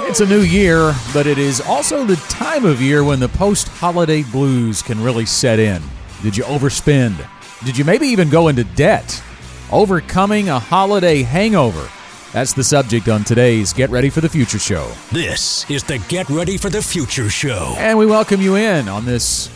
It's a new year, but it is also the time of year when the post holiday blues can really set in. Did you overspend? Did you maybe even go into debt? Overcoming a holiday hangover. That's the subject on today's Get Ready for the Future show. This is the Get Ready for the Future show. And we welcome you in on this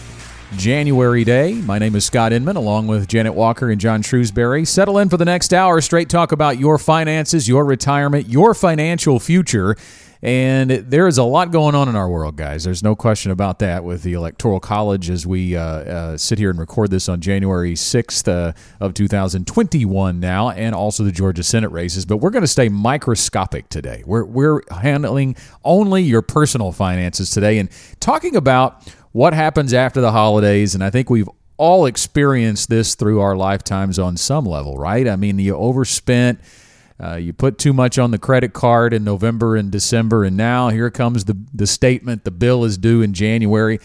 January day. My name is Scott Inman, along with Janet Walker and John Shrewsbury. Settle in for the next hour. Straight talk about your finances, your retirement, your financial future. And there is a lot going on in our world, guys. There's no question about that with the Electoral College as we uh, uh, sit here and record this on January 6th uh, of 2021 now, and also the Georgia Senate races. But we're going to stay microscopic today. We're, we're handling only your personal finances today and talking about what happens after the holidays. And I think we've all experienced this through our lifetimes on some level, right? I mean, you overspent uh, you put too much on the credit card in November and December, and now here comes the the statement: the bill is due in January.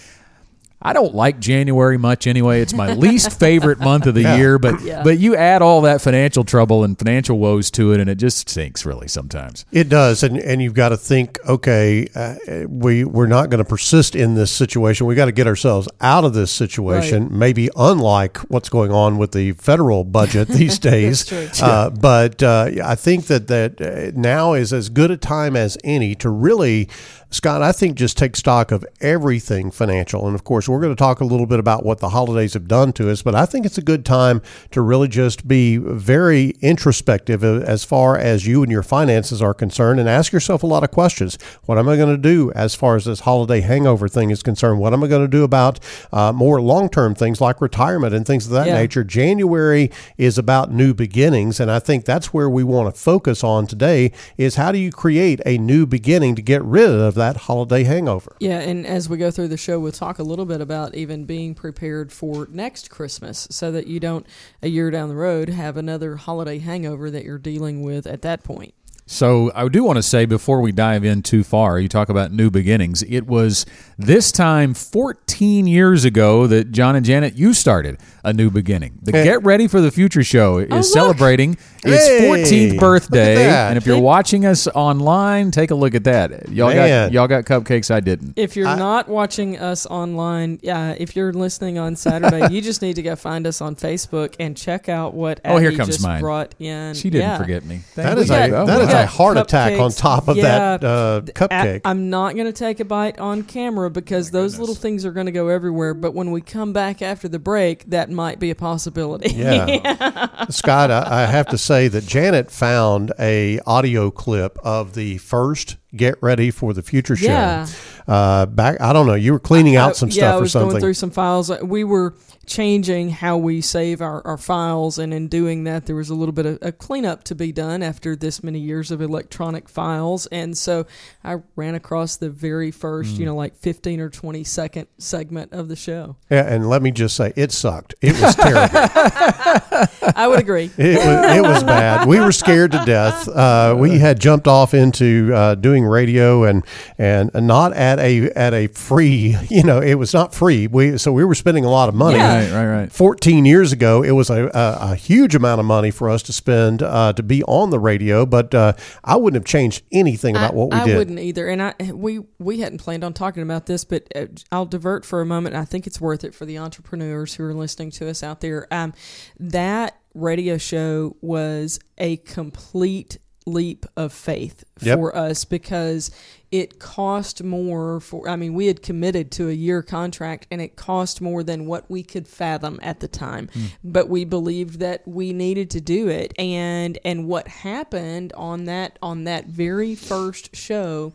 I don't like January much anyway. It's my least favorite month of the yeah. year, but yeah. but you add all that financial trouble and financial woes to it, and it just sinks really sometimes. It does, and and you've got to think, okay, uh, we we're not going to persist in this situation. We got to get ourselves out of this situation. Right. Maybe unlike what's going on with the federal budget these days, uh, but uh, I think that that uh, now is as good a time as any to really Scott, I think just take stock of everything financial. And of course, we're going to talk a little bit about what the holidays have done to us, but I think it's a good time to really just be very introspective as far as you and your finances are concerned and ask yourself a lot of questions. What am I going to do as far as this holiday hangover thing is concerned? What am I going to do about uh, more long term things like retirement and things of that yeah. nature? January is about new beginnings. And I think that's where we want to focus on today is how do you create a new beginning to get rid of that that holiday hangover. Yeah, and as we go through the show, we'll talk a little bit about even being prepared for next Christmas so that you don't, a year down the road, have another holiday hangover that you're dealing with at that point. So I do want to say before we dive in too far, you talk about new beginnings. It was this time 14 years ago that John and Janet you started a new beginning. The hey. Get Ready for the Future show oh, is oh, celebrating its hey, 14th birthday. And if you're watching us online, take a look at that. Y'all Man. got y'all got cupcakes I didn't. If you're I, not watching us online, yeah, if you're listening on Saturday, you just need to go find us on Facebook and check out what Oh, Abby here comes just mine. brought in. She didn't yeah. forget me. Thank that is a, oh, that is a heart attack on top of yeah, that uh, cupcake. I, I'm not going to take a bite on camera because oh those goodness. little things are going to go everywhere, but when we come back after the break, that might be a possibility. Yeah. yeah. Scott, I, I, have to say that Janet found a audio clip of the first Get Ready for the Future show. Yeah. Uh, back, I don't know, you were cleaning out some I, stuff yeah, I was or something. going through some files. We were changing how we save our, our files. And in doing that, there was a little bit of a cleanup to be done after this many years of electronic files. And so I ran across the very first, mm. you know, like 15 or 20 second segment of the show. Yeah. And let me just say, it sucked. It was terrible. I would agree. It was, it was bad. We were scared to death. Uh, we had jumped off into uh, doing radio and, and not at a, at a free, you know, it was not free. We, so we were spending a lot of money. Yeah. Right, right, right. 14 years ago, it was a, a, a huge amount of money for us to spend uh, to be on the radio, but uh, I wouldn't have changed anything about I, what we I did. I wouldn't either. And I we we hadn't planned on talking about this, but uh, I'll divert for a moment. I think it's worth it for the entrepreneurs who are listening to us out there. Um, that radio show was a complete leap of faith yep. for us because it cost more for i mean we had committed to a year contract and it cost more than what we could fathom at the time mm. but we believed that we needed to do it and and what happened on that on that very first show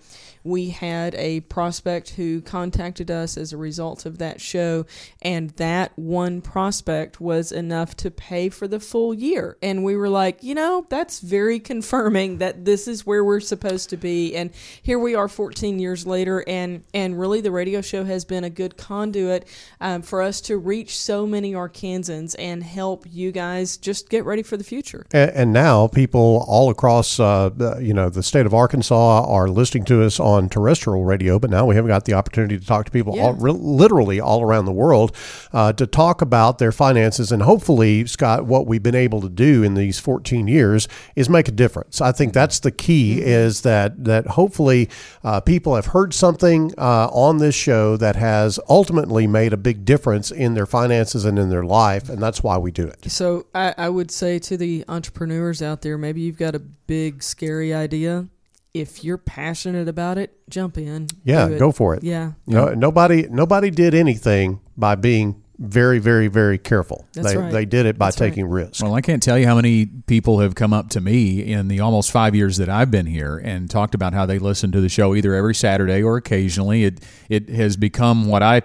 we had a prospect who contacted us as a result of that show, and that one prospect was enough to pay for the full year. And we were like, you know, that's very confirming that this is where we're supposed to be. And here we are are 14 years later, and and really the radio show has been a good conduit um, for us to reach so many Arkansans and help you guys just get ready for the future. And, and now people all across, uh, the, you know, the state of Arkansas are listening to us on terrestrial radio. But now we have got the opportunity to talk to people Yeah. all, re- literally all around the world uh, to talk about their finances. And hopefully, Scott, what we've been able to do in these 14 years is make a difference. I think that's the key. Is that that hopefully uh, people have heard something uh, on this show that has ultimately made a big difference in their finances and in their life, and that's why we do it. So I, I would say to the entrepreneurs out there, maybe you've got a big scary idea. If you're passionate about it, jump in. Yeah, go for it. Yeah. No, nobody nobody did anything by being very very very careful. That's they right. they did it by That's right. taking risks. Well, I can't tell you how many people have come up to me in the almost five years that I've been here and talked about how they listen to the show either every Saturday or occasionally. It it has become what I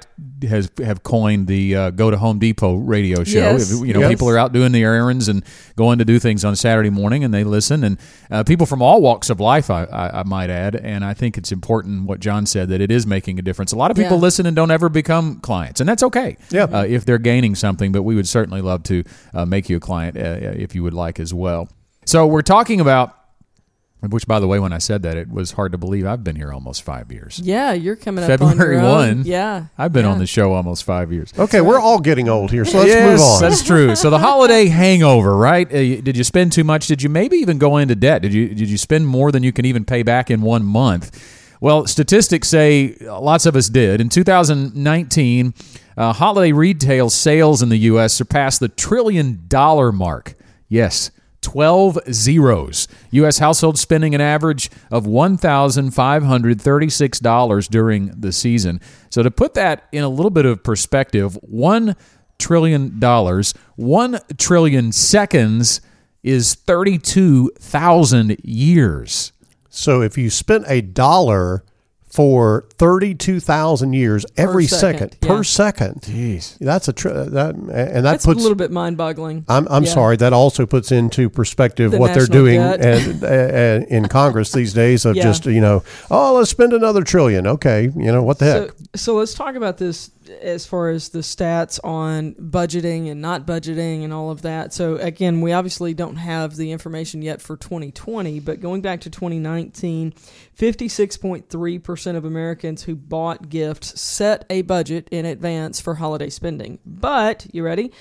has have coined the uh, go to Home Depot radio show. Yes. If, you know, Yes. people are out doing their errands and going to do things on Saturday morning, and they listen. And uh, people from all walks of life, I, I, I might add. And I think it's important what John said that it is making a difference. A lot of people Yeah. listen and don't ever become clients, and that's okay. Yeah. Uh, if they're gaining something, but we would certainly love to uh, make you a client uh, if you would like as well. So we're talking about, which by the way, when I said that, it was hard to believe I've been here almost five years. Yeah, you're coming up February on your 1. Yeah. I've been yeah. on the show almost five years. Okay, we're all getting old here, so let's yes, move on. that's true. So the holiday hangover, right? Uh, did you spend too much? Did you maybe even go into debt? Did you did you spend more than you can even pay back in one month? Well, statistics say lots of us did. In 2019, uh, holiday retail sales in the U.S. surpassed the trillion dollar mark. Yes. 12 zeros. U.S. household spending an average of $1,536 during the season. So, to put that in a little bit of perspective, $1 trillion, 1 trillion seconds is 32,000 years. So if you spent a dollar for thirty-two thousand years every second, per yeah. second, Jeez. that's a tr- uh, that and that That's puts. a little bit mind-boggling. I'm, I'm Yeah. sorry. That also puts into perspective The what they're doing debt. and, uh, and in Congress these days of Yeah. just you know oh let's spend another trillion. Okay, you know what the heck. So, so let's talk about this as far as the stats on budgeting and not budgeting and all of that. So again, we obviously don't have the information yet for 2020, but going back to 2019, 56.3% of Americans who bought gifts set a budget in advance for holiday spending. But, you ready?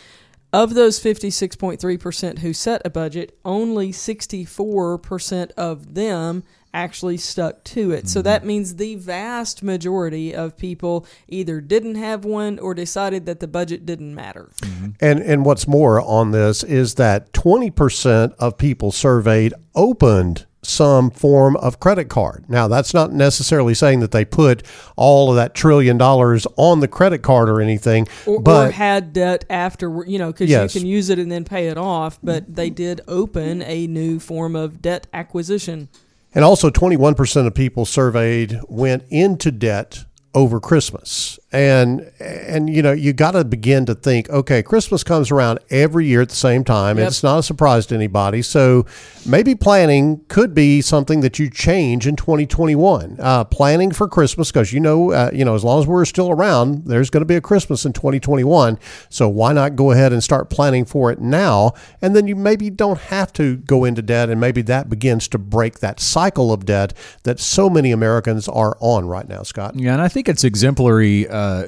Of those 56.3% who set a budget, only 64% of them actually stuck to it. So hmm. that means the vast majority of people either didn't have one or decided that the budget didn't matter. Mm-hmm. And and what's more on this is that 20% of people surveyed opened some form of credit card. Now, that's not necessarily saying that they put all of that trillion dollars on the credit card or anything, Or, but or had debt after, you know, because Yes. you can use it and then pay it off, but they did open a new form of debt acquisition. and also 21% of people surveyed went into debt over Christmas. And and you know, you got to begin to think, okay, Christmas comes around every year at the same time. Yep. It's not a surprise to anybody. So maybe planning could be something that you change in 2021. Uh, planning for Christmas because you know, uh, you know, as long as we're still around, there's going to be a Christmas in 2021. So why not go ahead and start planning for it now? And then you maybe don't have to go into debt, and maybe that begins to break that cycle of debt that so many Americans are on right now, Scott. Yeah, and I think it's exemplary uh,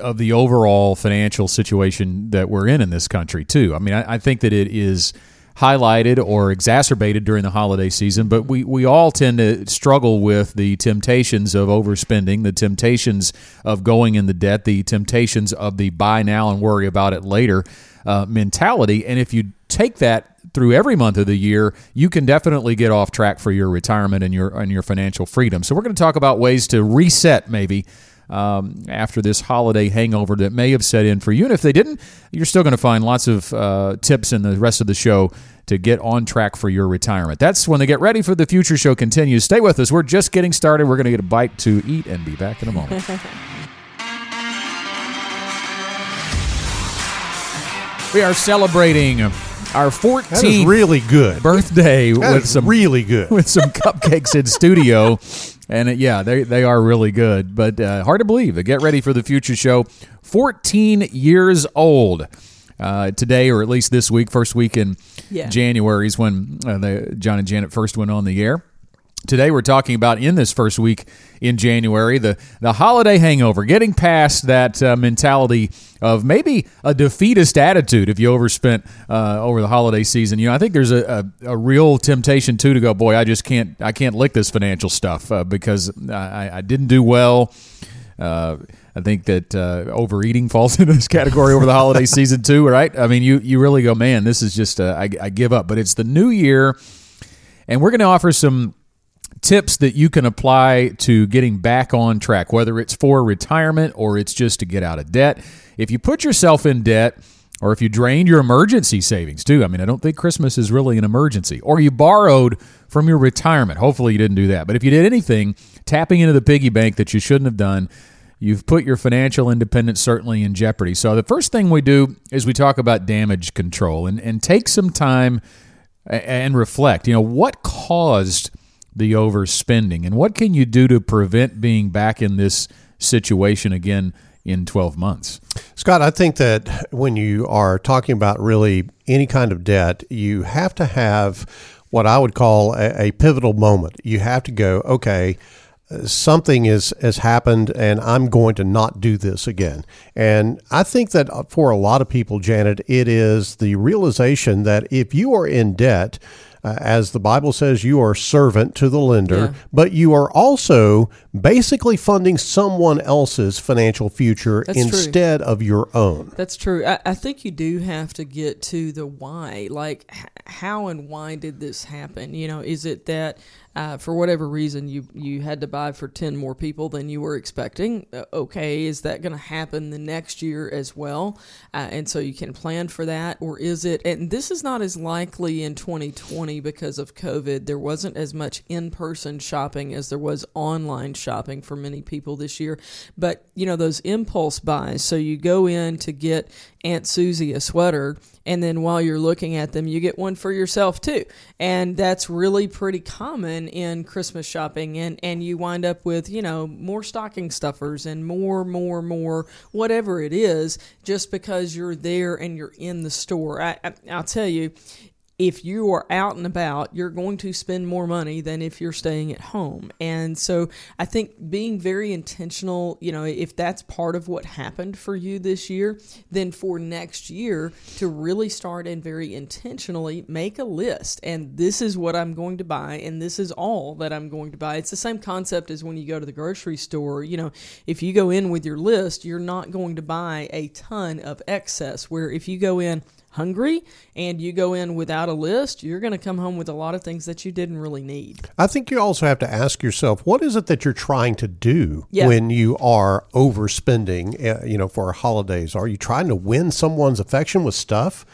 of the overall financial situation that we're in in this country too. I mean, I, I think that it is highlighted or exacerbated during the holiday season, but we, we all tend to struggle with the temptations of overspending, the temptations of going in the debt, the temptations of the buy now and worry about it later uh, mentality. And if you take that through every month of the year, you can definitely get off track for your retirement and your and your financial freedom. So we're going to talk about ways to reset maybe um, after this holiday hangover that may have set in for you. And if they didn't, you're still going to find lots of uh, tips in the rest of the show to get on track for your retirement. That's when they get ready for the future show continues. Stay with us. We're just getting started. We're going to get a bite to eat and be back in a moment. we are celebrating our That is really good. birthday That with is some really good. with some cupcakes in studio. And uh, yeah, they they are really good, but uh, hard to believe. The Get Ready for the Future show, 14 years old. Uh, today, or at least this week, first week in Yeah. January is when uh, the John and Janet first went on the air. Today, we're talking about in this first week in January the the holiday hangover, getting past that uh, mentality of maybe a defeatist attitude if you overspent uh, over the holiday season. You know, I think there's a, a, a real temptation too to go, boy, I just can't I can't lick this financial stuff uh, because I, I didn't do well. Uh, I think that uh, overeating falls into this category over the holiday season too, right? I mean, you you really go, man, this is just uh, I, I give up. But it's the new year, and we're going to offer some tips that you can apply to getting back on track, whether it's for retirement or it's just to get out of debt. If you put yourself in debt, or if you drained your emergency savings too, I mean, I don't think Christmas is really an emergency, or you borrowed from your retirement. Hopefully, you didn't do that. But if you did anything, tapping into the piggy bank that you shouldn't have done, you've put your financial independence certainly in jeopardy. So, the first thing we do is we talk about damage control and, and take some time and reflect. You know, what caused the overspending and what can you do to prevent being back in this situation again in 12 months? Scott, I think that when you are talking about really any kind of debt, you have to have what I would call a, a pivotal moment. You have to go, okay, something is has happened and I'm going to not do this again. And I think that for a lot of people, Janet, it is the realization that if you are in debt, Uh, as the Bible says, you are servant to the lender, Yeah. but you are also basically funding someone else's financial future That's true. instead of your own. That's true. I, I think you do have to get to the why. Like, h- how and why did this happen? You know, is it that uh, for whatever reason you you had to buy for ten more people than you were expecting? Uh, okay, is that going to happen the next year as well? Uh, and so you can plan for that, or is it? And this is not as likely in 2020 because of COVID. There wasn't as much in person shopping as there was online shopping for many people this year. But you know those impulse buys. So you go in to get Aunt Susie a sweater, and then while you're looking at them, you get one for yourself too. And that's really pretty common in Christmas shopping. And, and you wind up with, you know, more stocking stuffers and more, more, more, whatever it is, just because you're there and you're in the store. I, I, I'll tell you, if you are out and about, you're going to spend more money than if you're staying at home. And so I think being very intentional, you know, if that's part of what happened for you this year, then for next year to really start and very intentionally make a list. And this is what I'm going to buy, and this is all that I'm going to buy. It's the same concept as when you go to the grocery store. You know, if you go in with your list, you're not going to buy a ton of excess. Where if you go in, hungry and you go in without a list, you're going to come home with a lot of things that you didn't really need. I think you also have to ask yourself, what is it that you're trying to do Yeah. when you are overspending, uh, you know, for holidays? Are you trying to win someone's affection with stuff?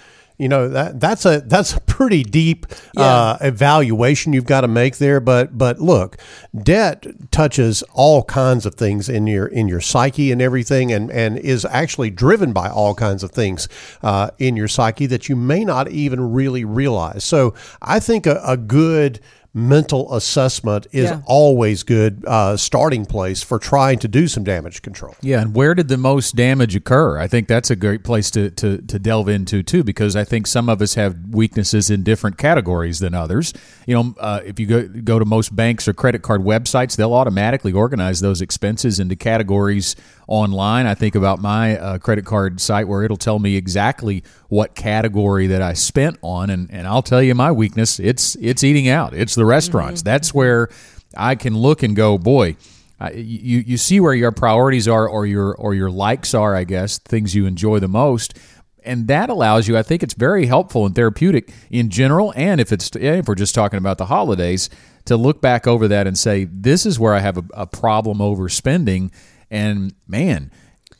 You know that that's a that's a pretty deep uh, evaluation you've got to make there. But but look, debt touches all kinds of things in your in your psyche and everything, and and is actually driven by all kinds of things uh, in your psyche that you may not even really realize. So I think a, a good mental assessment is Yeah. always good uh, starting place for trying to do some damage control. Yeah, and where did the most damage occur? I think that's a great place to, to, to delve into too, because I think some of us have weaknesses in different categories than others. You know, uh, if you go go to most banks or credit card websites, they'll automatically organize those expenses into categories online. I think about my uh, credit card site where it'll tell me exactly what category that I spent on, and, and I'll tell you my weakness. It's it's eating out. It's the restaurants. That's where I can look and go, boy. Uh, you you see where your priorities are or your or your likes are, I guess, things you enjoy the most. And that allows you, I think it's very helpful and therapeutic in general, and if it's if we're just talking about the holidays, to look back over that and say, this is where I have a, a problem overspending. And man,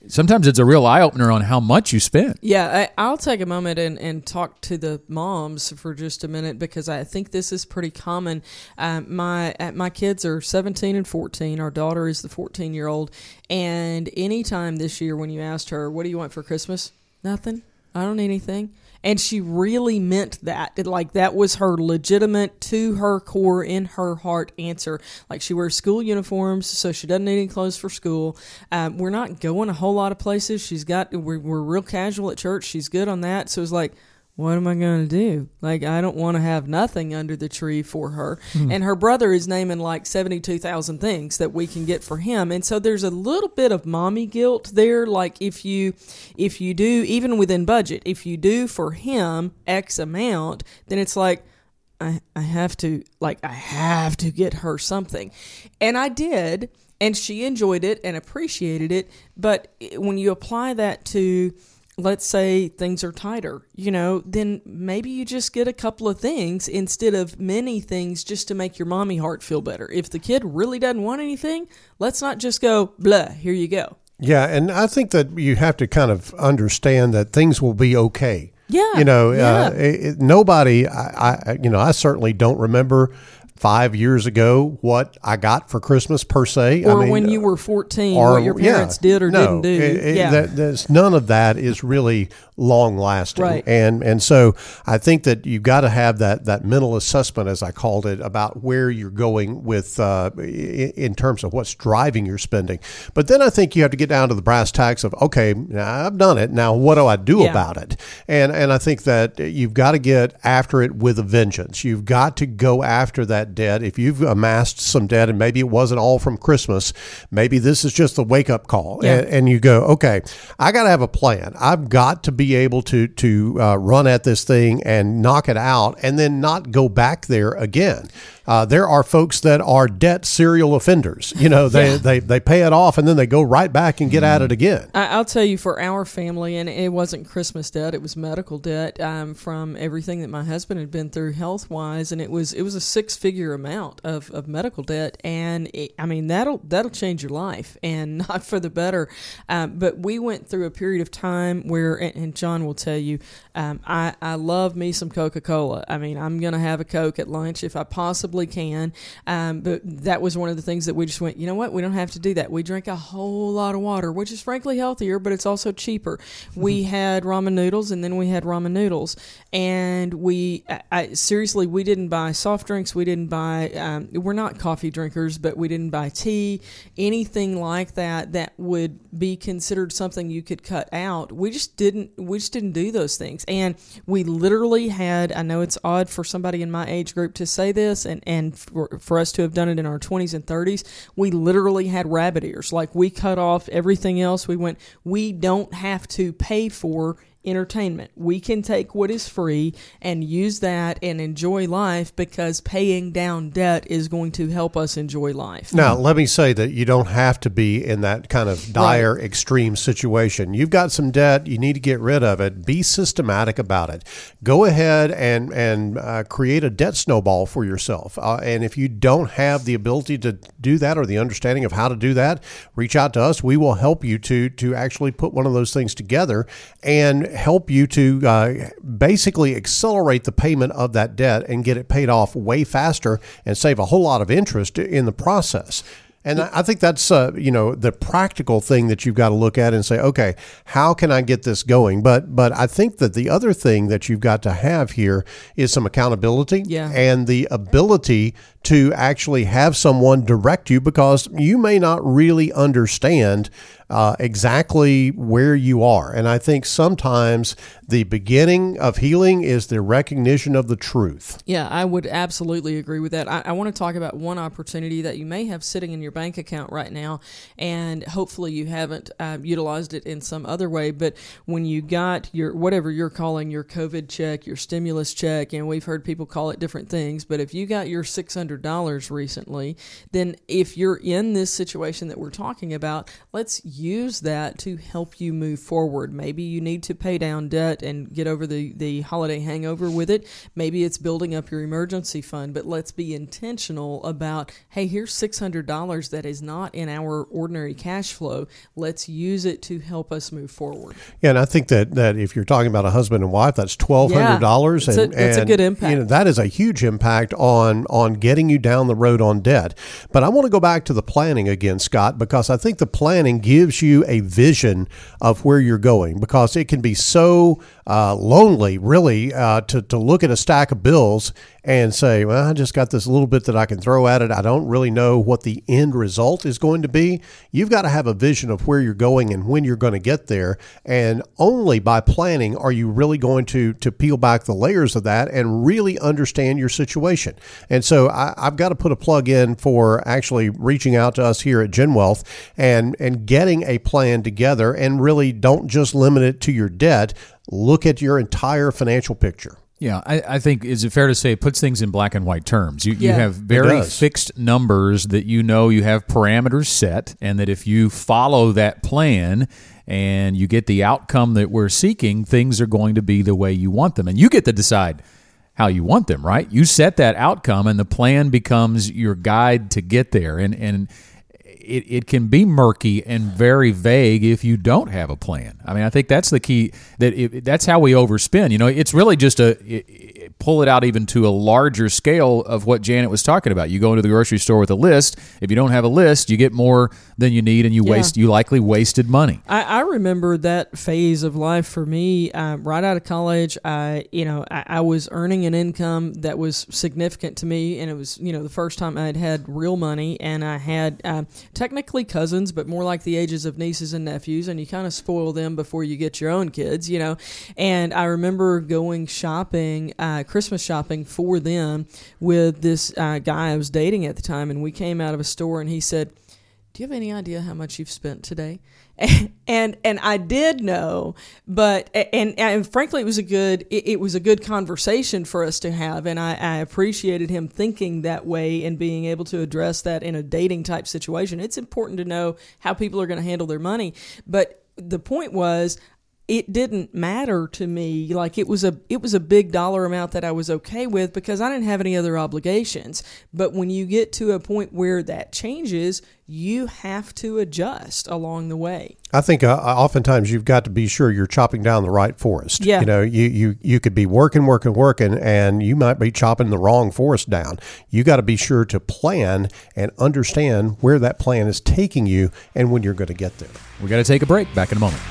sometimes it's a real eye opener on how much you spent. Yeah, I, I'll take a moment and, and talk to the moms for just a minute because I think this is pretty common. Um, my uh, my kids are 17 and 14. Our daughter is the 14 year old, and anytime this year when you asked her, "What do you want for Christmas?" Nothing. I don't need anything. And she really meant that. It, like that was her legitimate to her core in her heart answer. Like she wears school uniforms, so she doesn't need any clothes for school. Um, we're not going a whole lot of places. She's got we're, we're real casual at church. She's good on that. So it's like what am I going to do? Like, I don't want to have nothing under the tree for her. Hmm. And her brother is naming like 72,000 things that we can get for him. And so there's a little bit of mommy guilt there. Like, if you, if you do, even within budget, if you do for him X amount, then it's like, I, I have to, like, I have to get her something. And I did. And she enjoyed it and appreciated it. But when you apply that to, let's say things are tighter, you know, then maybe you just get a couple of things instead of many things just to make your mommy heart feel better. If the kid really doesn't want anything, let's not just go, blah, here you go. Yeah, and I think that you have to kind of understand that things will be okay. Yeah, you know, yeah. Uh, it, nobody. I, I, you know, I certainly don't remember five years ago what I got for Christmas per se. Or I mean, when you were 14, or, what your parents yeah, did or no, didn't do. It, yeah. That, none of that is really long lasting. Right. And and so I think that you've got to have that that mental assessment, as I called it, about where you're going with uh, in terms of what's driving your spending. But then I think you have to get down to the brass tacks of okay, I've done it. Now what do I do Yeah. about it? And and I think that you've got to get after it with a vengeance. You've got to go after that debt. If you've amassed some debt and maybe it wasn't all from Christmas, maybe this is just a wake up call. Yeah. And, and you go, okay, I got to have a plan. I've got to be able to to uh, run at this thing and knock it out, and then not go back there again. Uh, there are folks that are debt serial offenders. You know, they, Yeah. they they pay it off and then they go right back and get at it again. I, I'll tell you, for our family, and it wasn't Christmas debt; it was medical debt um, from everything that my husband had been through health wise, and it was it was a six figure amount of, of medical debt, and it, I mean that'll that'll change your life, and not for the better. Um, but we went through a period of time where, and, and John will tell you, um, I I love me some Coca Cola. I mean, I'm gonna have a Coke at lunch if I possibly can. Um, but that was one of the things that we just went, you know what? We don't have to do that. We drink a whole lot of water, which is frankly healthier, but it's also cheaper. We had ramen noodles and then we had ramen noodles. And we, I, I, seriously, we didn't buy soft drinks. We didn't buy, um, we're not coffee drinkers, but we didn't buy tea, anything like that that would be considered something you could cut out. We just didn't, we just didn't do those things. And we literally had, I know it's odd for somebody in my age group to say this and, and for, for us to have done it in our 20s and 30s, we literally had rabbit ears. Like we cut off everything else. We went, we don't have to pay for entertainment. We can take what is free and use that and enjoy life because paying down debt is going to help us enjoy life. Now, let me say that you don't have to be in that kind of dire, extreme situation. You've got some debt, you need to get rid of it. Be systematic about it. Go ahead and and uh, create a debt snowball for yourself. Uh, and if you don't have the ability to do that or the understanding of how to do that, reach out to us. We will help you to to actually put one of those things together and help you to uh, basically accelerate the payment of that debt and get it paid off way faster and save a whole lot of interest in the process. And I think that's uh, you know the practical thing that you've got to look at and say, okay, how can I get this going? But but I think that the other thing that you've got to have here is some accountability Yeah. and the ability to actually have someone direct you because you may not really understand uh, exactly where you are. And I think sometimes the beginning of healing is the recognition of the truth. Yeah, I would absolutely agree with that. I, I want to talk about one opportunity that you may have sitting in your bank account right now, and hopefully you haven't uh, utilized it in some other way. But when you got your whatever you're calling your COVID check, your stimulus check, and we've heard people call it different things, but if you got your six dollars recently, then if you're in this situation that we're talking about, let's use that to help you move forward. Maybe you need to pay down debt and get over the, the holiday hangover with it. Maybe it's building up your emergency fund, but let's be intentional about hey, here's $600 that is not in our ordinary cash flow. Let's use it to help us move forward. Yeah, and I think that, that if you're talking about a husband and wife, that's twelve hundred dollars, Yeah, and it's a- that's a good impact. You know, that is a huge impact on on getting you down the road on debt. But I want to go back to the planning again, Scott, because I think the planning gives you a vision of where you're going because it can be so uh, lonely, really, uh, to, to look at a stack of bills and say, well, I just got this little bit that I can throw at it. I don't really know what the end result is going to be. You've got to have a vision of where you're going and when you're going to get there. And only by planning are you really going to, to peel back the layers of that and really understand your situation. And so I, have got to put a plug in for actually reaching out to us here at GenWealth and, and getting a plan together and really don't just limit it to your debt. Look at your entire financial picture. Yeah, I, I, think is it fair to say it puts things in black and white terms. You, yeah, you have very fixed numbers that you know you have parameters set, and that if you follow that plan and you get the outcome that we're seeking, things are going to be the way you want them, and you get to decide how you want them. Right? You set that outcome, and the plan becomes your guide to get there. And and it, it can be murky and very vague if you don't have a plan. I mean, I think that's the key. That that's how we overspend. You know, it's really just a pull it out even to a larger scale of what Janet was talking about. You go into the grocery store with a list. If you don't have a list, you get more than you need, and you yeah. waste. You likely wasted money. I, I, remember that phase of life for me. Uh, right out of college, I you know I, I was earning an income that was significant to me, and it was you know the first time I'd had real money, and I had. Uh, technically cousins, but more like the ages of nieces and nephews, and you kind of spoil them before you get your own kids, you know. And I remember going shopping, uh, Christmas shopping for them with this uh, guy I was dating at the time, and we came out of a store, and he said, "Do you have any idea how much you've spent today?" and and I did know, but and, and frankly, it was a good it, it, was a good conversation for us to have, and I, I appreciated him thinking that way and being able to address that in a dating type situation. It's important to know how people are going to handle their money, but the point was it didn't matter to me. Like it was a it was a big dollar amount that I was okay with because I didn't have any other obligations. But when you get to a point where that changes you have to adjust along the way. I think uh, oftentimes you've got to be sure you're chopping down the right forest. Yeah. You know you you you could be working working working and you might be chopping the wrong forest down. You got to be sure to plan and understand where that plan is taking you and when you're going to get there. We got to take a break. Back in a moment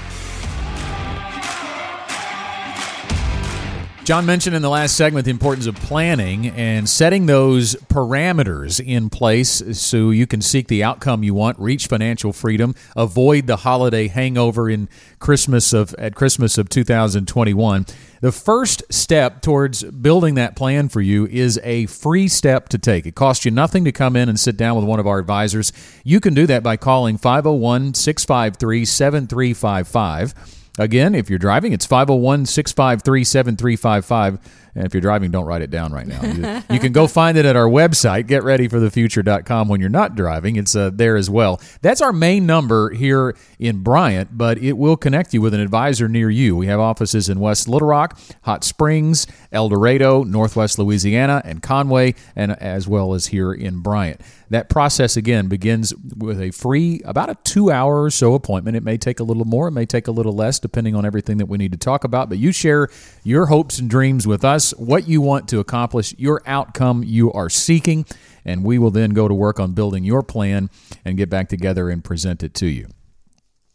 John mentioned in the last segment the importance of planning and setting those parameters in place so you can seek the outcome you want, reach financial freedom, avoid the holiday hangover in Christmas of at Christmas of 2021. The first step towards building that plan for you is a free step to take. It costs you nothing to come in and sit down with one of our advisors. You can do that by calling 501 653 7355 Again, if you're driving, it's 501 653 7355. And if you're driving, don't write it down right now. You, you, can go find it at our website, getreadyforthefuture.com, when you're not driving. It's uh, there as well. That's our main number here in Bryant, but it will connect you with an advisor near you. We have offices in West Little Rock, Hot Springs, El Dorado, Northwest Louisiana, and Conway, and as well as here in Bryant. That process again begins with a free, about a two hour or so appointment. It may take a little more, it may take a little less, depending on everything that we need to talk about. But you share your hopes and dreams with us, what you want to accomplish, your outcome you are seeking, and we will then go to work on building your plan and get back together and present it to you.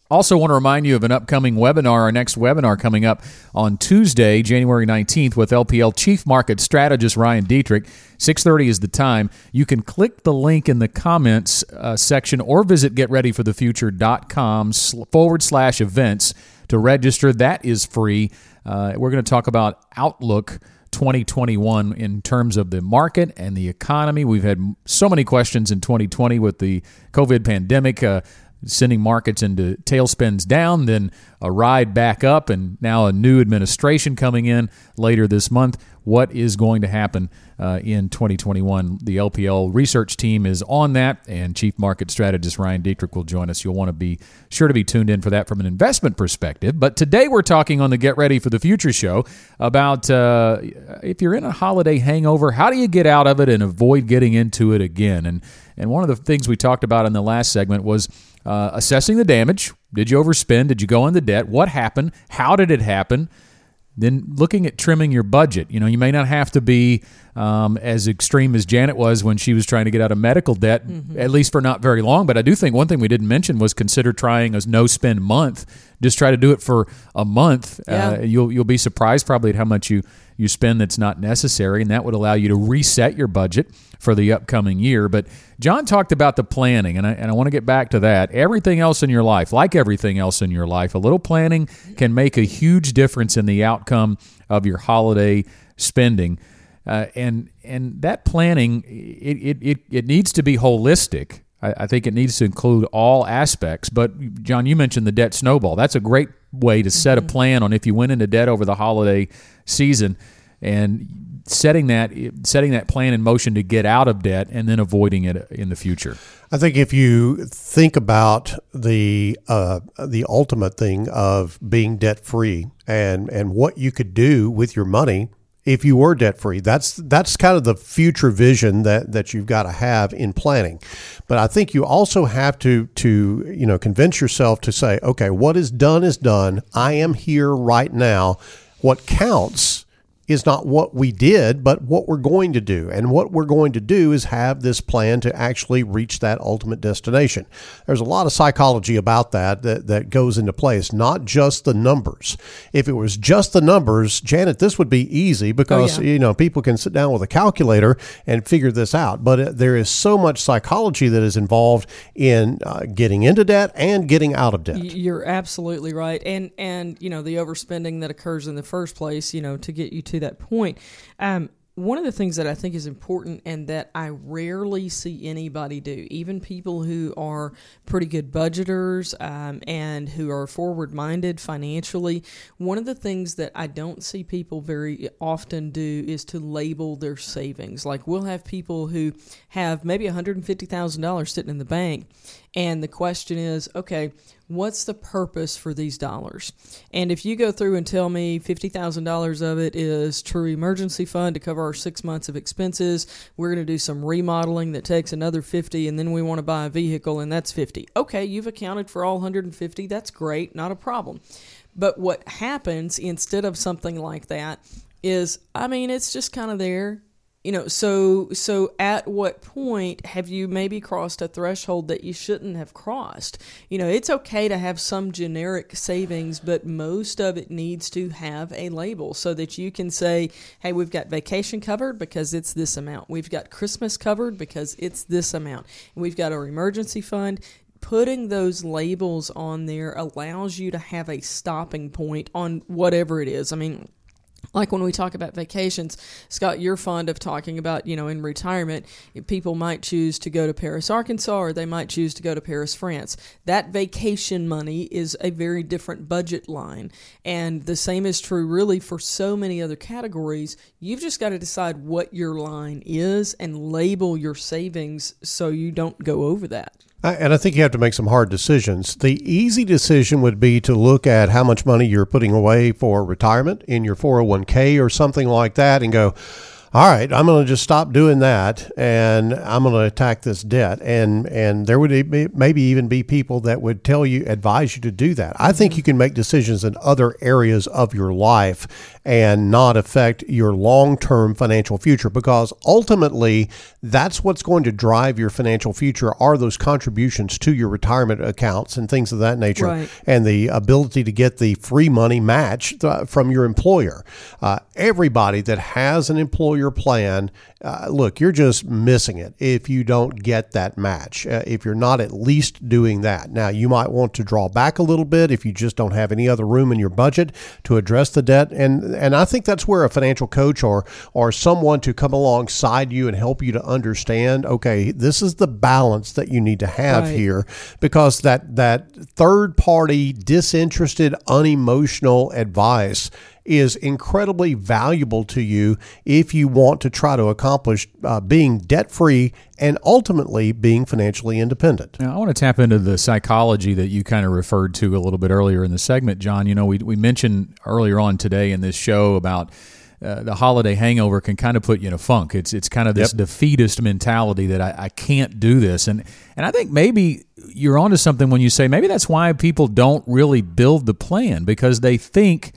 Also, want to remind you of an upcoming webinar. Our next webinar coming up on Tuesday, January 19th, with LPL Chief Market Strategist Ryan Detrick. 6:30 is the time. You can click the link in the comments uh, section or visit getreadyforthefuture.com forward slash events to register. That is free. Uh, we're going to talk about Outlook. 2021 in terms of the market and the economy. We've had so many questions in 2020 with the COVID pandemic. Uh, sending markets into tailspins down, then a ride back up, and now a new administration coming in later this month. What is going to happen uh, in 2021? The LPL research team is on that, and Chief Market Strategist Ryan Detrick will join us. You'll want to be sure to be tuned in for that from an investment perspective. But today we're talking on the Get Ready for the Future show about uh, if you're in a holiday hangover, how do you get out of it and avoid getting into it again? And and one of the things we talked about in the last segment was uh, assessing the damage. Did you overspend? Did you go into debt? What happened? How did it happen? Then looking at trimming your budget. You know, you may not have to be um, as extreme as Janet was when she was trying to get out of medical debt, mm-hmm. at least for not very long. But I do think one thing we didn't mention was consider trying a no spend month. Just try to do it for a month. Yeah. Uh, you'll you'll be surprised probably at how much you you spend that's not necessary, and that would allow you to reset your budget for the upcoming year. But John talked about the planning, and I, and I want to get back to that. Everything else in your life, like everything else in your life, a little planning can make a huge difference in the outcome of your holiday spending. Uh, and and that planning it, it, it, it needs to be holistic. I, I, think it needs to include all aspects. But John, you mentioned the debt snowball. That's a great way to set mm-hmm. a plan on if you went into debt over the holiday season and setting that setting that plan in motion to get out of debt and then avoiding it in the future. I think if you think about the uh, the ultimate thing of being debt free and and what you could do with your money if you were debt free. That's that's kind of the future vision that that you've got to have in planning. But I think you also have to to you know convince yourself to say, okay, what is done is done. I am here right now. What counts is not what we did, but what we're going to do. And what we're going to do is have this plan to actually reach that ultimate destination. There's a lot of psychology about that that, that goes into play. It's not just the numbers. If it was just the numbers, Janet, this would be easy because, oh, yeah. you know, people can sit down with a calculator and figure this out. But there is so much psychology that is involved in uh, getting into debt and getting out of debt. You're absolutely right. And, and, you know, the overspending that occurs in the first place, you know, to get you to that point. Um, one of the things that I think is important and that I rarely see anybody do, even people who are pretty good budgeters um, and who are forward minded financially, one of the things that I don't see people very often do is to label their savings. Like we'll have people who have maybe $150,000 sitting in the bank, and the question is okay, what's the purpose for these dollars? And if you go through and tell me $50,000 of it is true emergency fund to cover our six months of expenses, we're going to do some remodeling that takes another 50 and then we want to buy a vehicle and that's 50. Okay, you've accounted for all 150. That's great, not a problem. But what happens instead of something like that is, I mean, it's just kind of there you know so so at what point have you maybe crossed a threshold that you shouldn't have crossed? You know it's okay to have some generic savings but most of it needs to have a label so that you can say hey we've got vacation covered because it's this amount. We've got christmas covered because it's this amount. We've got our emergency fund. Putting those labels on there allows you to have a stopping point on whatever it is. I mean like when we talk about vacations, Scott, you're fond of talking about, you know, in retirement, people might choose to go to Paris, Arkansas, or they might choose to go to Paris, France. That vacation money is a very different budget line. And the same is true really for so many other categories. You've just got to decide what your line is and label your savings so you don't go over that. And I think you have to make some hard decisions. The easy decision would be to look at how much money you're putting away for retirement in your 401k or something like that and go, all right, I'm going to just stop doing that, and I'm going to attack this debt. And and there would be, maybe even be people that would tell you, advise you to do that. I think mm-hmm. you can make decisions in other areas of your life and not affect your long term financial future because ultimately that's what's going to drive your financial future are those contributions to your retirement accounts and things of that nature right. and the ability to get the free money match from your employer. Uh, everybody that has an employer plan uh, look, you're just missing it if you don't get that match, uh, if you're not at least doing that. Now, you might want to draw back a little bit if you just don't have any other room in your budget to address the debt. And, and I think that's where a financial coach or, or someone to come alongside you and help you to understand, okay, this is the balance that you need to have right. here because that, that third party, disinterested, unemotional advice is incredibly valuable to you if you want to try to accomplish uh, being debt free and ultimately being financially independent. Now, I want to tap into the psychology that you kind of referred to a little bit earlier in the segment, John. You know, we, we mentioned earlier on today in this show about. Uh, the holiday hangover can kind of put you in a funk. It's it's kind of this yep. defeatist mentality that I, I can't do this, and and I think maybe you're onto something when you say maybe that's why people don't really build the plan because they think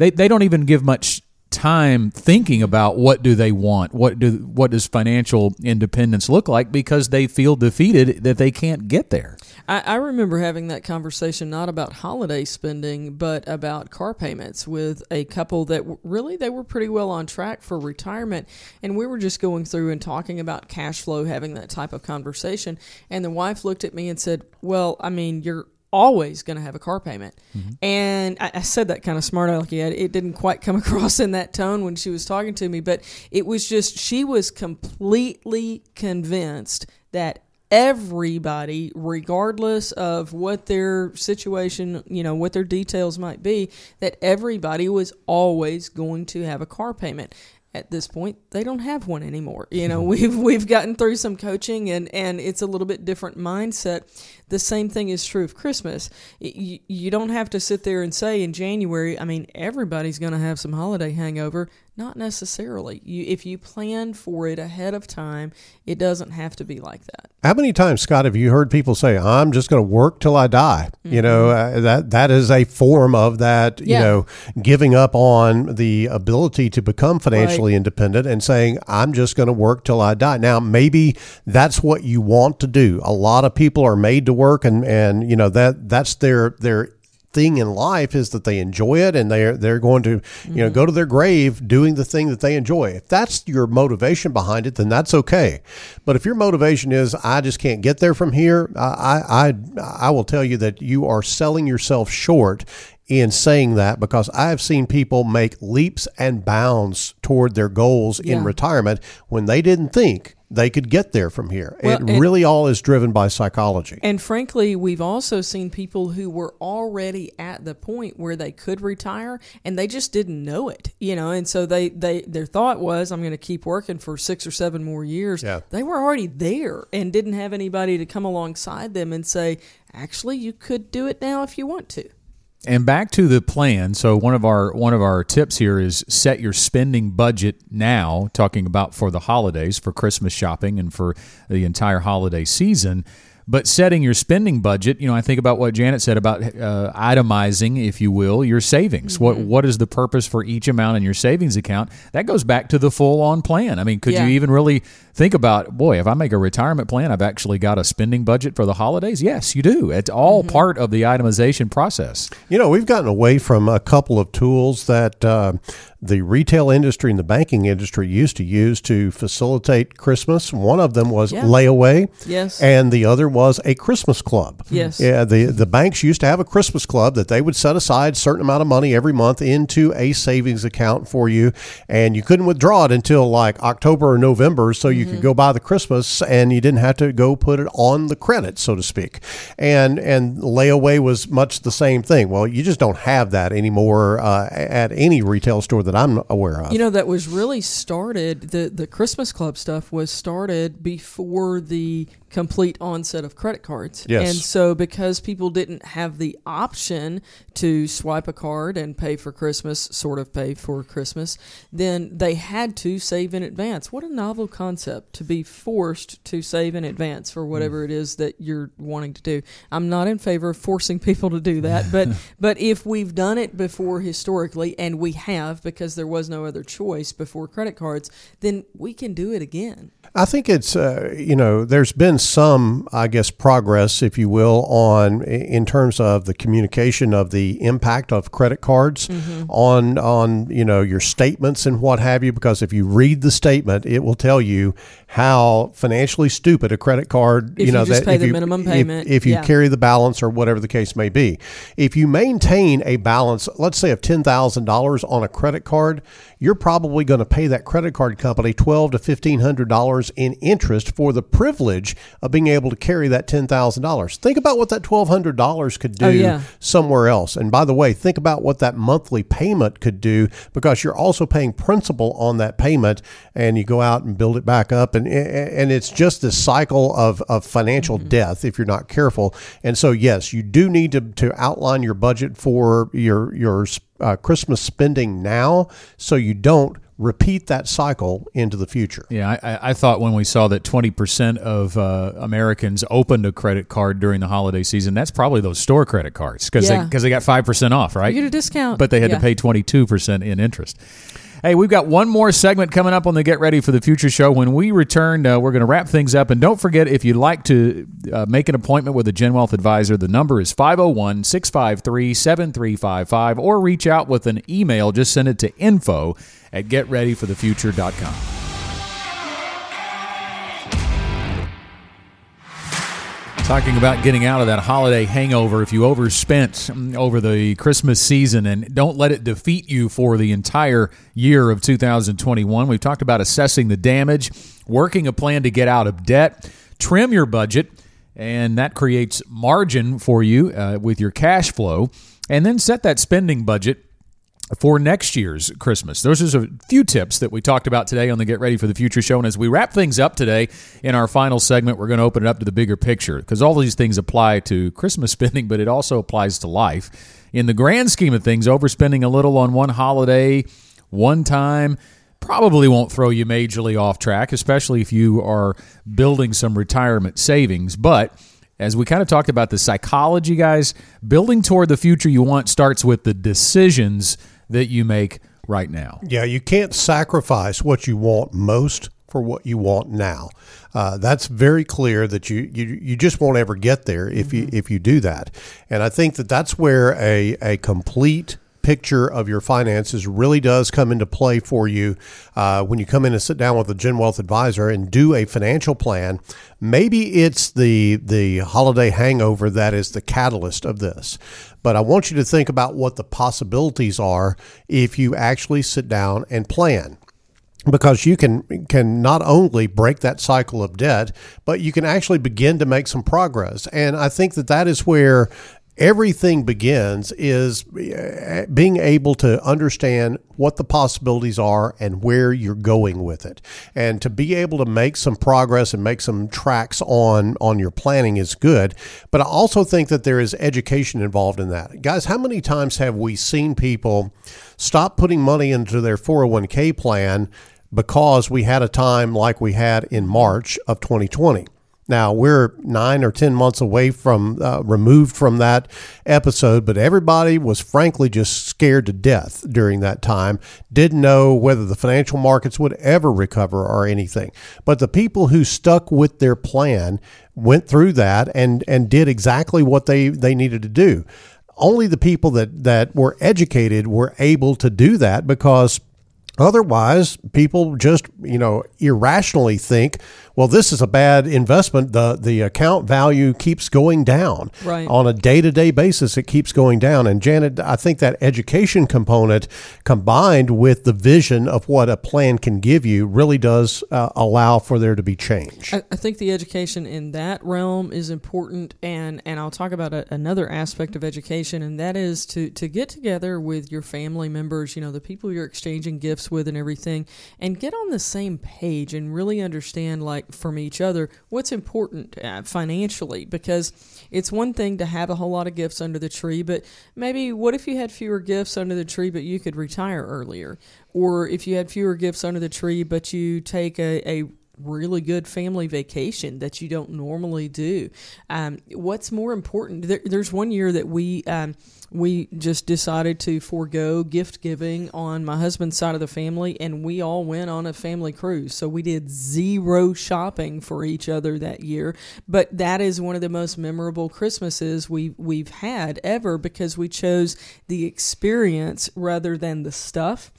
they they don't even give much time thinking about what do they want what do what does financial independence look like because they feel defeated that they can't get there. I, I remember having that conversation not about holiday spending but about car payments with a couple that really they were pretty well on track for retirement. And we were just going through and talking about cash flow having that type of conversation. And the wife looked at me and said well i mean you're always going to have a car payment. Mm-hmm. And I, I said that kind of smart alecky. It it didn't quite come across in that tone when she was talking to me, but it was just, she was completely convinced that everybody, regardless of what their situation, you know, what their details might be, that everybody was always going to have a car payment at this point they don't have one anymore you know we've we've gotten through some coaching and and it's a little bit different mindset the same thing is true of christmas you, you don't have to sit there and say in january i mean everybody's going to have some holiday hangover not necessarily you if you plan for it ahead of time it doesn't have to be like that How many times, Scott, have you heard people say, "I'm just going to work till I die"? You know, uh, that that is a form of that. You Mm-hmm. Know, giving up on the ability to become financially independent and saying, "I'm just going to work till I die." Now, maybe that's what you want to do. A lot of people are made to work, and and you know that that's their their thing in life is that they enjoy it and they're they're going to you know mm-hmm. go to their grave doing the thing that they enjoy. If that's your motivation behind it then that's okay. But if your motivation is i just can't get there from here i i i will tell you that you are selling yourself short in saying that because I've seen people make leaps and bounds toward their goals in retirement when they didn't think they could get there from here. Well, it really all is driven by psychology. And frankly, we've also seen people who were already at the point where they could retire and they just didn't know it, you know, and so they, they their thought was I'm going to keep working for 6 or 7 more years. Yeah. They were already there and didn't have anybody to come alongside them and say, "Actually, you could do it now if you want to." And back to the plan. So one of our one of our tips here is set your spending budget now, talking about for the holidays, for Christmas shopping and for the entire holiday season. But setting your spending budget, you know, I think about what Janet said about uh, itemizing, if you will, your savings. What what is the purpose for each amount in your savings account? That goes back to the full on plan. I mean, could Yeah. you even really think about, boy, if I make a retirement plan, I've actually got a spending budget for the holidays? Yes, you do. It's all part of the itemization process. You know, we've gotten away from a couple of tools that uh, the retail industry and the banking industry used to use to facilitate Christmas. One of them was Yeah. layaway, Yes. and the other was a Christmas club. Yes. yeah. The the banks used to have a Christmas club that they would set aside a certain amount of money every month into a savings account for you, and you couldn't withdraw it until like October or November, so you could go buy the Christmas, and you didn't have to go put it on the credit, so to speak. And and layaway was much the same thing. Well, you just don't have that anymore uh, at any retail store that I'm aware of. You know that was really started the the Christmas club stuff was started before the complete onset of credit cards. Yes. And so because people didn't have the option to swipe a card and pay for Christmas, sort of pay for Christmas, then they had to save in advance. What a novel concept to be forced to save in advance for whatever it is that you're wanting to do. I'm not in favor of forcing people to do that, but but if we've done it before historically and we have because there was no other choice before credit cards, then we can do it again. I think it's uh, you know there's been some I guess progress if you will on in terms of the communication of the impact of credit cards mm-hmm. on on you know your statements and what have you because if you read the statement it will tell you how financially stupid a credit card If you know you just that pay if the you, minimum if- if, you yeah. carry the balance or whatever the case may be if you maintain a balance let's say of $10,000 on a credit card you're probably going to pay that credit card company twelve to fifteen hundred dollars in interest for the privilege of being able to carry that ten thousand dollars. Think about what that twelve hundred dollars could do Oh, yeah. somewhere else. And by the way, think about what that monthly payment could do because you're also paying principal on that payment, and you go out and build it back up, and and it's just this cycle of of financial death if you're not careful. And so, yes, you do need to to outline your budget for your your uh, Christmas spending now, so you don't repeat that cycle into the future. Yeah, I, I thought when we saw that 20% of uh, Americans opened a credit card during the holiday season, that's probably those store credit cards because Yeah. they, 'cause they got 5% off, right? You get a discount. But they had Yeah. to pay 22% in interest. Hey, we've got one more segment coming up on the Get Ready for the Future show. When we return, uh, we're going to wrap things up. And don't forget, if you'd like to uh, make an appointment with a Gen Wealth advisor, the number is 501 653 7355 or reach out with an email. Just send it to info at getreadyforthefuture.com. Talking about getting out of that holiday hangover if you overspent over the Christmas season and don't let it defeat you for the entire year of 2021. We've talked about assessing the damage, working a plan to get out of debt, trim your budget, and that creates margin for you uh, with your cash flow, and then set that spending budget for next year's Christmas. Those are a few tips that we talked about today on the Get Ready for the Future show. And as we wrap things up today in our final segment, we're going to open it up to the bigger picture because all these things apply to Christmas spending, but it also applies to life. In the grand scheme of things, overspending a little on one holiday, one time, probably won't throw you majorly off track, especially if you are building some retirement savings. But as we kind of talked about the psychology, guys, building toward the future you want starts with the decisions that you make right now. Yeah, you can't sacrifice what you want most for what you want now. Uh, that's very clear that you, you you just won't ever get there if you if you do that. And I think that that's where a a complete picture of your finances really does come into play for you uh, when you come in and sit down with a Gen Wealth advisor and do a financial plan. Maybe it's the the holiday hangover that is the catalyst of this, but I want you to think about what the possibilities are if you actually sit down and plan because you can can not only break that cycle of debt, but you can actually begin to make some progress. And I think that that is where everything begins is uh, being able to understand what the possibilities are and where you're going with it. And to be able to make some progress and make some tracks on on your planning is good. But i also think that there is education involved in that. Guys how many times have we seen people stop putting money into their 401k plan because we had a time like we had in March of 2020. Now we're nine or ten months away from uh, removed from that episode, but everybody was frankly just scared to death during that time. Didn't know whether the financial markets would ever recover or anything. But the people who stuck with their plan went through that and and did exactly what they they needed to do. Only the people that that were educated were able to do that because Otherwise, people just you know irrationally think, well, this is a bad investment. the The account value keeps going down Right. on a day to day basis. It keeps going down. And Janet, I think that education component combined with the vision of what a plan can give you really does uh, allow for there to be change. I, I think the education in that realm is important, and, and I'll talk about a, another aspect of education, and that is to, to get together with your family members, you know, the people you're exchanging gifts with and everything, and get on the same page and really understand, like, from each other what's important uh, financially, because it's one thing to have a whole lot of gifts under the tree, but maybe what if you had fewer gifts under the tree, but you could retire earlier? Or if you had fewer gifts under the tree, but you take a, a really good family vacation that you don't normally do. Um, what's more important? There, there's one year that we um, we just decided to forego gift giving on my husband's side of the family, and we all went on a family cruise. So we did zero shopping for each other that year. But that is one of the most memorable Christmases we we've had ever because we chose the experience rather than the stuff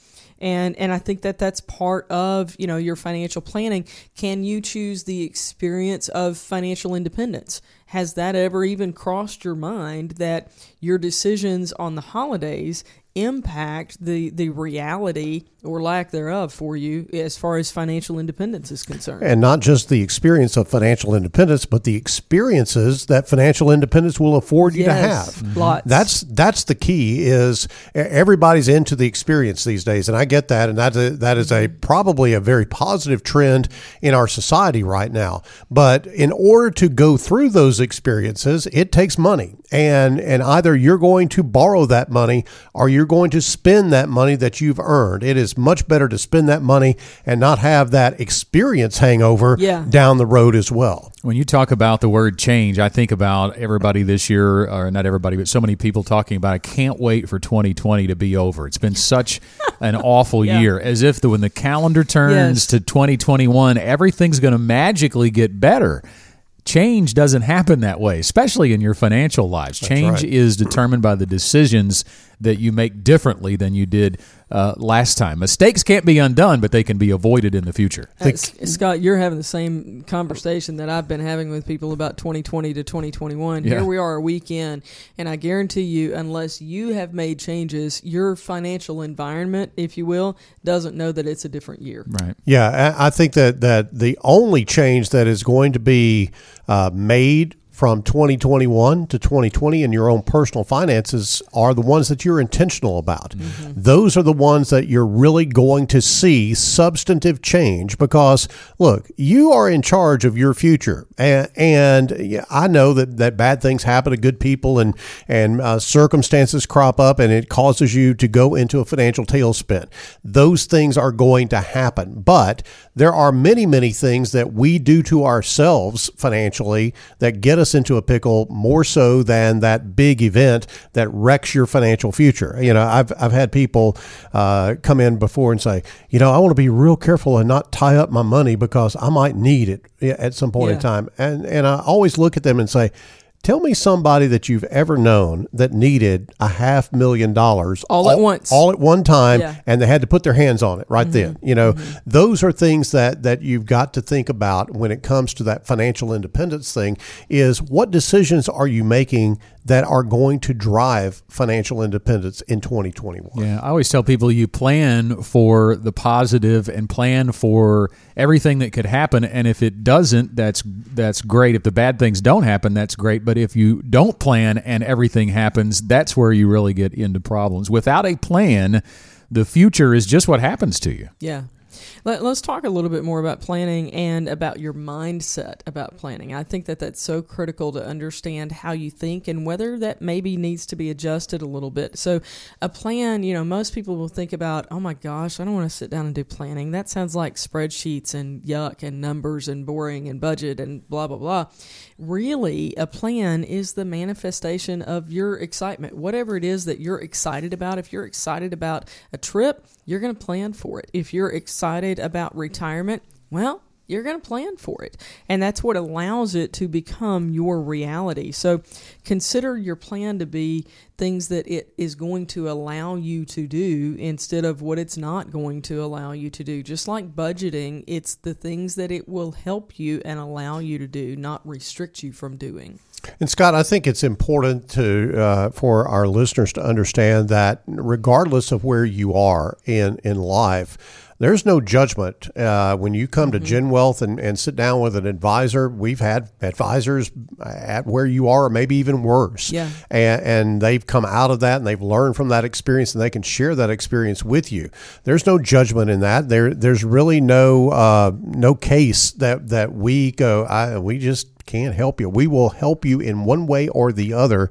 and and I think that that's part of you know your financial planning. Can you choose the experience of financial independence? Has that ever even crossed your mind that your decisions on the holidays impact the the reality or lack thereof for you as far as financial independence is concerned? and not just the experience of financial independence, but the experiences that financial independence will afford you to have. lots. Mm-hmm. That's that's the key. Is everybody's into the experience these days, and I get that, and that is, that is a mm-hmm. probably a very positive trend in our society right now. But in order to go through those experiences, it takes money, and and either you're going to borrow that money or you're you're going to spend that money that you've earned. It is much better to spend that money and not have that experience hangover Yeah. down the road as well. When you talk about the word change, I think about everybody this year, or not everybody, but so many people talking about, I can't wait for 2020 to be over. It's been such an awful Yeah. year, as if the, when the calendar turns Yes. to 2021, everything's going to magically get better. Change doesn't happen that way, especially in your financial lives. Change right. is determined by the decisions that you make differently than you did uh, last time. Mistakes can't be undone, but they can be avoided in the future. Uh, S- Scott, you're having the same conversation that I've been having with people about 2020 to 2021. Yeah. Here we are a weekend, and I guarantee you, unless you have made changes, your financial environment, if you will, doesn't know that it's a different year. Right. Yeah, I I think that, that the only change that is going to be uh, made from 2021 to 2020 in your own personal finances are the ones that you're intentional about. Those are the ones that you're really going to see substantive change because, look, you are in charge of your future. And, and yeah, I know that, that bad things happen to good people and, and uh, circumstances crop up and it causes you to go into a financial tailspin. Those things are going to happen. But there are many, many things that we do to ourselves financially that get us into a pickle more so than that big event that wrecks your financial future. You know, I've, I've had people uh, come in before and say, you know, I want to be real careful and not tie up my money because I might need it at some point in time. And, and I always look at them and say, Tell me somebody that you've ever known that needed a half million dollars All at once. all at one time, Yeah. and they had to put their hands on it right mm-hmm. then. You know, mm-hmm. those are things that that you've got to think about when it comes to that financial independence thing. Is what decisions are you making that are going to drive financial independence in 2021? Yeah, I always tell people you plan for the positive and plan for everything that could happen and if it doesn't that's that's great. If the bad things don't happen that's great, but if you don't plan and everything happens, that's where you really get into problems. Without a plan, the future is just what happens to you. Yeah. Let, us talk a little bit more about planning and about your mindset about planning. I think that that's so critical to understand how you think and whether that maybe needs to be adjusted a little bit. So, a plan, you know, most people will think about, oh my gosh, I don't want to sit down and do planning. That sounds like spreadsheets and yuck and numbers and boring and budget and blah, blah, blah. Really, a plan is the manifestation of your excitement. Whatever it is that you're excited about, if you're excited about a trip, you're going to plan for it. If you're excited about retirement, well, you're going to plan for it. And that's what allows it to become your reality. So consider your plan to be things that it is going to allow you to do instead of what it's not going to allow you to do. Just like budgeting, it's the things that it will help you and allow you to do, not restrict you from doing. And Scott, I think it's important to uh, for our listeners to understand that regardless of where you are in in life, there's no judgment uh, when you come to Gen Wealth and, and sit down with an advisor. We've had advisors at where you are, or maybe even worse. Yeah. And, and they've come out of that and they've learned from that experience and they can share that experience with you. There's no judgment in that. There, there's really no uh, no case that that we go. I, we just can't help you. We will help you in one way or the other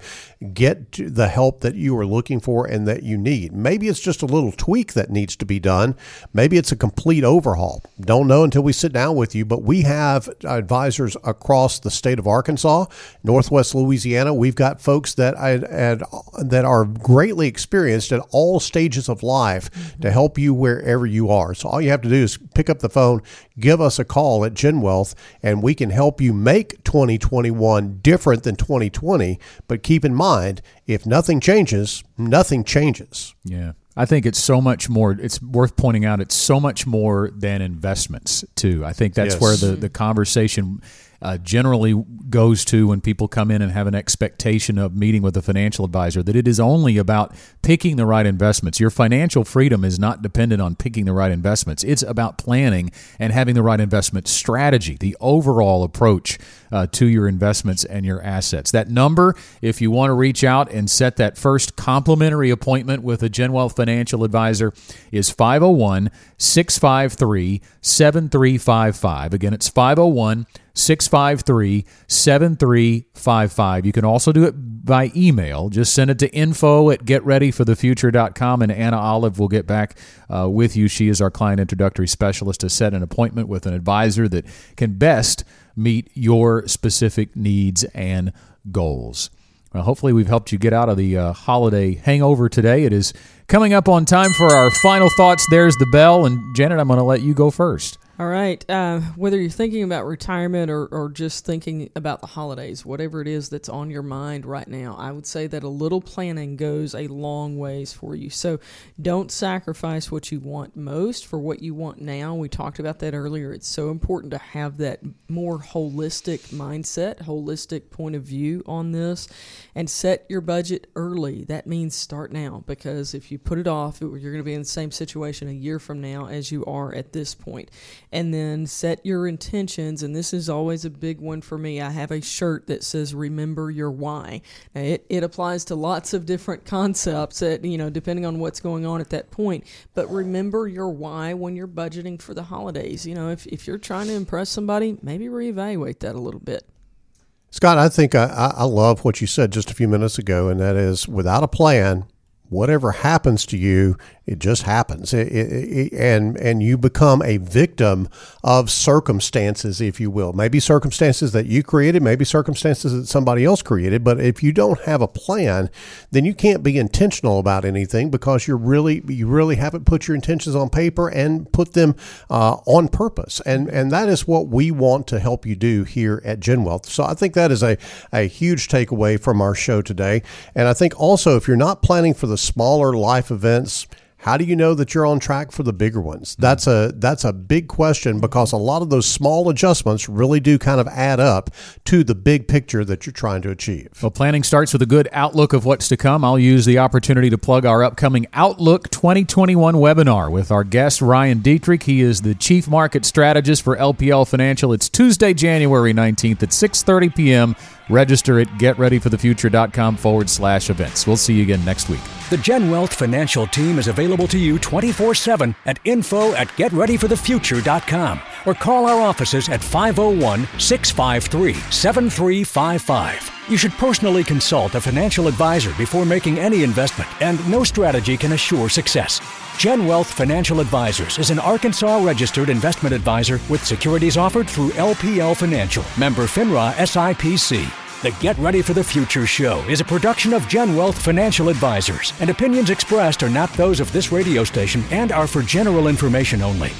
get the help that you are looking for and that you need. Maybe it's just a little tweak that needs to be done. Maybe it's a complete overhaul. Don't know until we sit down with you, but we have advisors across the state of Arkansas, Northwest Louisiana. We've got folks that I, had, that are greatly experienced at all stages of life to help you wherever you are. So all you have to do is pick up the phone, give us a call at Gen Wealth, and we can help you make 2021 different than 2020. But keep in mind, if nothing changes, nothing changes. Yeah. I think it's so much more. It's worth pointing out. It's so much more than investments too. I think that's Yes. where the the conversation uh, generally goes to when people come in and have an expectation of meeting with a financial advisor. That it is only about picking the right investments. Your financial freedom is not dependent on picking the right investments. It's about planning and having the right investment strategy. The overall approach uh, to your investments and your assets. That number, if you want to reach out and set that first complimentary appointment with a Gen Wealth financial advisor, is 501 653 7355. Again, it's 501 653 7355. You can also do it by email. Just send it to info at getreadyforthefuture.com and Anna Olive will get back uh, with you. She is our client introductory specialist to set an appointment with an advisor that can best meet your specific needs and goals. Well, hopefully, we've helped you get out of the uh, holiday hangover today. It is coming up on time for our final thoughts. There's the bell. And Janet, I'm going to let you go first. All right. Uh, whether you're thinking about retirement or, or just thinking about the holidays, whatever it is that's on your mind right now, I would say that a little planning goes a long ways for you. So don't sacrifice what you want most for what you want now. We talked about that earlier. It's so important to have that more holistic mindset, holistic point of view on this, and set your budget early. That means start now because if you put it off, you're going to be in the same situation a year from now as you are at this point and then set your intentions. And this is always a big one for me. I have a shirt that says "Remember your why." Now, it it applies to lots of different concepts that you know depending on what's going on at that point. But remember your why when you're budgeting for the holidays. You know, if if you're trying to impress somebody, maybe reevaluate that a little bit. Scott, I think I, I love what you said just a few minutes ago, and that is without a plan, whatever happens to you, it just happens, it, it, it, and and you become a victim of circumstances, if you will. Maybe circumstances that you created, maybe circumstances that somebody else created. But if you don't have a plan, then you can't be intentional about anything because you're really you really haven't put your intentions on paper and put them uh, on purpose. And and that is what we want to help you do here at Gen Wealth. So I think that is a a huge takeaway from our show today. And I think also if you're not planning for the smaller life events how do you know that you're on track for the bigger ones? That's a that's a big question because a lot of those small adjustments really do kind of add up to the big picture that you're trying to achieve. Well, planning starts with a good outlook of what's to come. I'll use the opportunity to plug our upcoming Outlook 2021 webinar with our guest Ryan Detrick. He is the chief market strategist for LPL Financial. It's Tuesday, January 19th at 6:30 p.m. Register at getreadyforthefuture.com forward slash events. We'll see you again next week. The Gen Wealth Financial Team is available to you 24 7 at info at getreadyforthefuture.com or call our offices at 501 653 7355. You should personally consult a financial advisor before making any investment, and no strategy can assure success. Gen Wealth Financial Advisors is an Arkansas registered investment advisor with securities offered through LPL Financial, member FINRA SIPC. The Get Ready for the Future show is a production of Gen Wealth Financial Advisors, and opinions expressed are not those of this radio station and are for general information only.